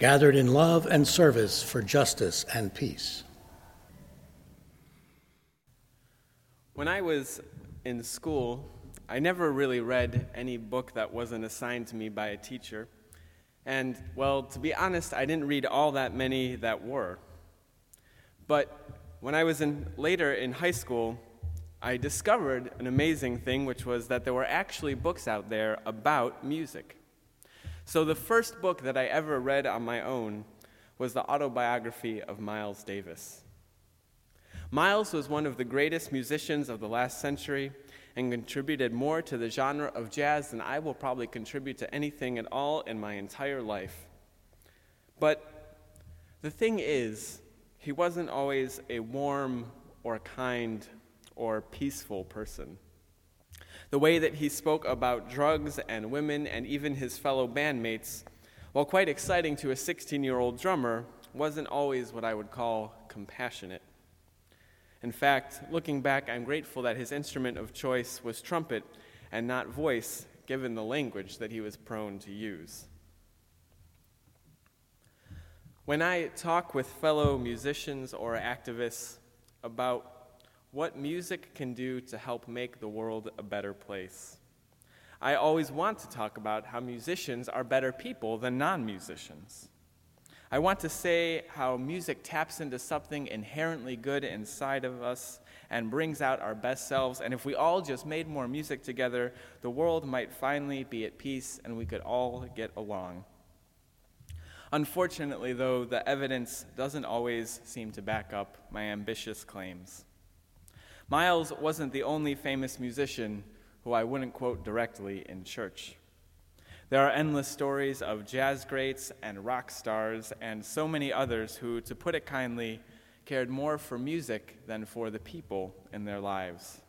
gathered in love and service for justice and peace. When I was in school, I never really read any book that wasn't assigned to me by a teacher. And, well, to be honest, I didn't read all that many that were. But when I was in, later in high school, I discovered an amazing thing, which was that there were actually books out there about music. So, the first book that I ever read on my own was the autobiography of Miles Davis. Miles was one of the greatest musicians of the last century and contributed more to the genre of jazz than I will probably contribute to anything at all in my entire life. But the thing is, he wasn't always a warm or kind or peaceful person. The way that he spoke about drugs and women and even his fellow bandmates, while quite exciting to a 16 year old drummer, wasn't always what I would call compassionate. In fact, looking back, I'm grateful that his instrument of choice was trumpet and not voice, given the language that he was prone to use. When I talk with fellow musicians or activists about what music can do to help make the world a better place. I always want to talk about how musicians are better people than non musicians. I want to say how music taps into something inherently good inside of us and brings out our best selves. And if we all just made more music together, the world might finally be at peace and we could all get along. Unfortunately, though, the evidence doesn't always seem to back up my ambitious claims. Miles wasn't the only famous musician who I wouldn't quote directly in church. There are endless stories of jazz greats and rock stars and so many others who, to put it kindly, cared more for music than for the people in their lives.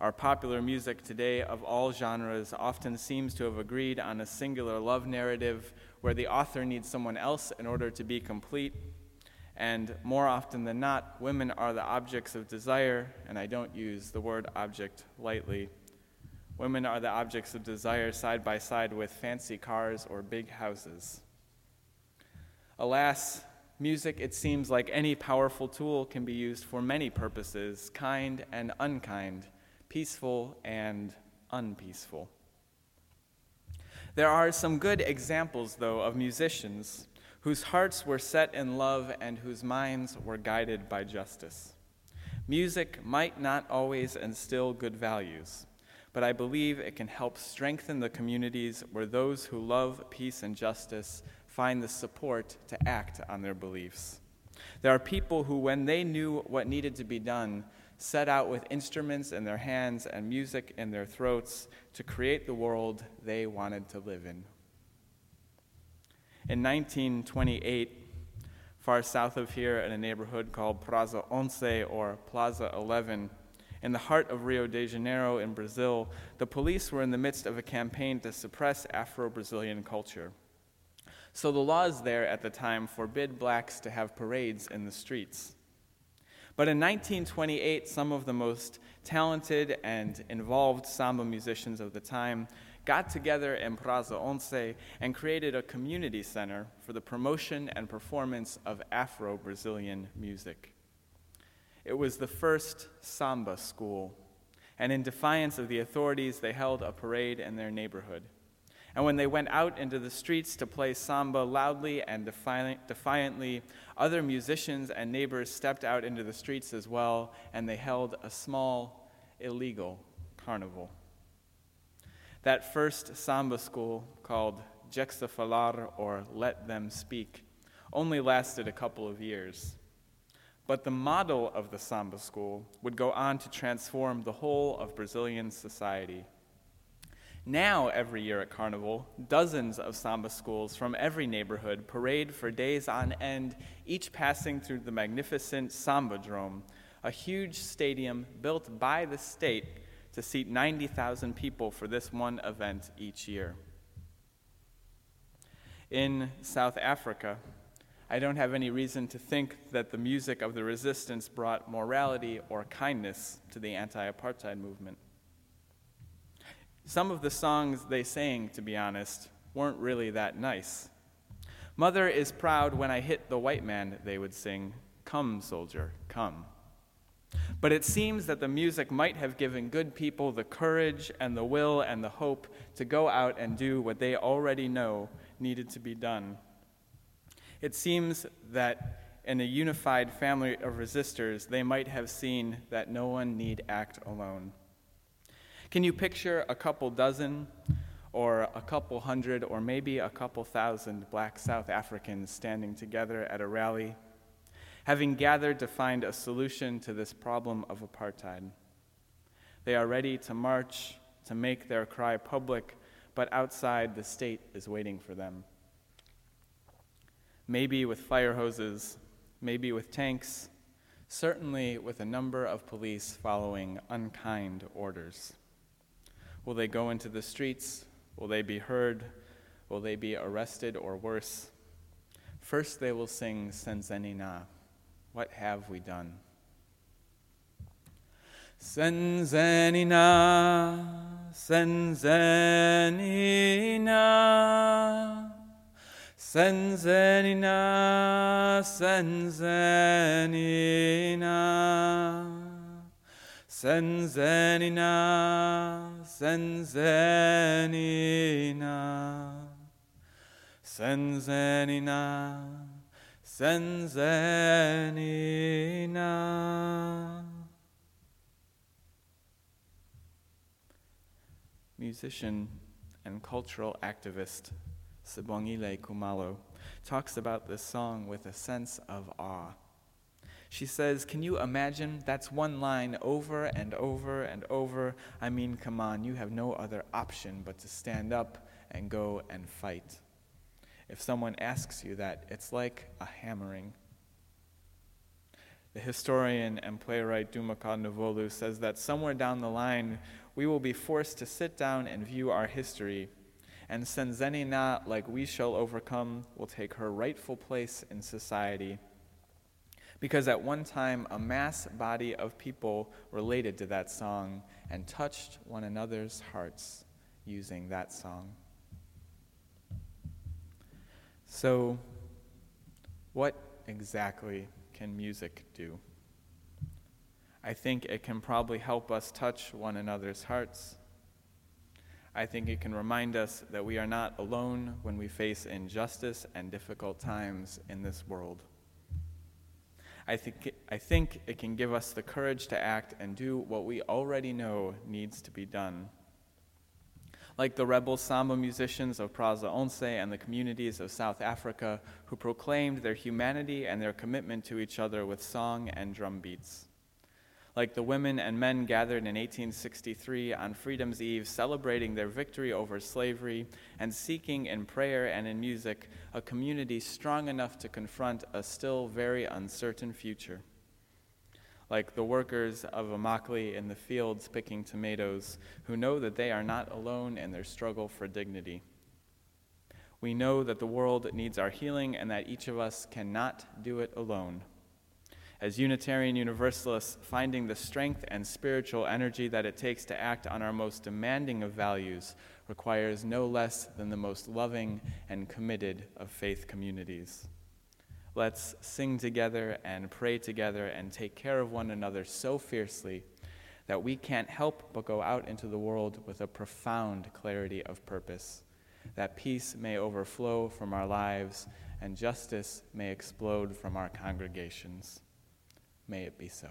Our popular music today of all genres often seems to have agreed on a singular love narrative where the author needs someone else in order to be complete and more often than not, women are the objects of desire, and I don't use the word object lightly. Women are the objects of desire side by side with fancy cars or big houses. Alas, music, it seems like any powerful tool, can be used for many purposes kind and unkind, peaceful and unpeaceful. There are some good examples, though, of musicians whose hearts were set in love and whose minds were guided by justice. Music might not always instill good values, but I believe it can help strengthen the communities where those who love peace and justice find the support to act on their beliefs. There are people who, when they knew what needed to be done, set out with instruments in their hands and music in their throats to create the world they wanted to live in. In 1928, far south of here in a neighborhood called Praça Onze or Plaza 11, in the heart of Rio de Janeiro in Brazil, the police were in the midst of a campaign to suppress Afro Brazilian culture. So the laws there at the time forbid blacks to have parades in the streets. But in 1928, some of the most talented and involved samba musicians of the time got together in Praça Onze and created a community center for the promotion and performance of Afro Brazilian music. It was the first samba school, and in defiance of the authorities, they held a parade in their neighborhood. And when they went out into the streets to play samba loudly and defiantly, other musicians and neighbors stepped out into the streets as well, and they held a small, illegal carnival. That first samba school, called Deixa Falar or Let Them Speak, only lasted a couple of years. But the model of the samba school would go on to transform the whole of Brazilian society. Now, every year at Carnival, dozens of samba schools from every neighborhood parade for days on end, each passing through the magnificent Samba Drome, a huge stadium built by the state to seat 90,000 people for this one event each year. In South Africa, I don't have any reason to think that the music of the resistance brought morality or kindness to the anti apartheid movement. Some of the songs they sang, to be honest, weren't really that nice. Mother is proud when I hit the white man, they would sing. Come, soldier, come. But it seems that the music might have given good people the courage and the will and the hope to go out and do what they already know needed to be done. It seems that in a unified family of resistors, they might have seen that no one need act alone. Can you picture a couple dozen or a couple hundred or maybe a couple thousand black South Africans standing together at a rally, having gathered to find a solution to this problem of apartheid? They are ready to march, to make their cry public, but outside the state is waiting for them. Maybe with fire hoses, maybe with tanks, certainly with a number of police following unkind orders. Will they go into the streets? Will they be heard? Will they be arrested or worse? First, they will sing Senzenina. What have we done? Senzenina, Senzenina, Senzenina, Senzenina. Senzenina, Senzenina, Senzenina, Senzenina. Musician and cultural activist Sibongile Khumalo talks about this song with a sense of awe. She says, Can you imagine? That's one line over and over and over. I mean, come on, you have no other option but to stand up and go and fight. If someone asks you that, it's like a hammering. The historian and playwright Dumeka Nwolo says that somewhere down the line, we will be forced to sit down and view our history, and Senzenina, like we shall overcome, will take her rightful place in society because at one time a mass body of people related to that song and touched one another's hearts using that song. So, what exactly can music do? I think it can probably help us touch one another's hearts. I think it can remind us that we are not alone when we face injustice and difficult times in this world. I think, I think it can give us the courage to act and do what we already know needs to be done. Like the rebel samba musicians of Praça Onze and the communities of South Africa who proclaimed their humanity and their commitment to each other with song and drum beats like the women and men gathered in 1863 on Freedom's Eve, celebrating their victory over slavery and seeking in prayer and in music a community strong enough to confront a still very uncertain future. Like the workers of Immokalee in the fields picking tomatoes, who know that they are not alone in their struggle for dignity. We know that the world needs our healing and that each of us cannot do it alone. As Unitarian Universalists, finding the strength and spiritual energy that it takes to act on our most demanding of values requires no less than the most loving and committed of faith communities. Let's sing together and pray together and take care of one another so fiercely that we can't help but go out into the world with a profound clarity of purpose, that peace may overflow from our lives and justice may explode from our congregations. May it be so.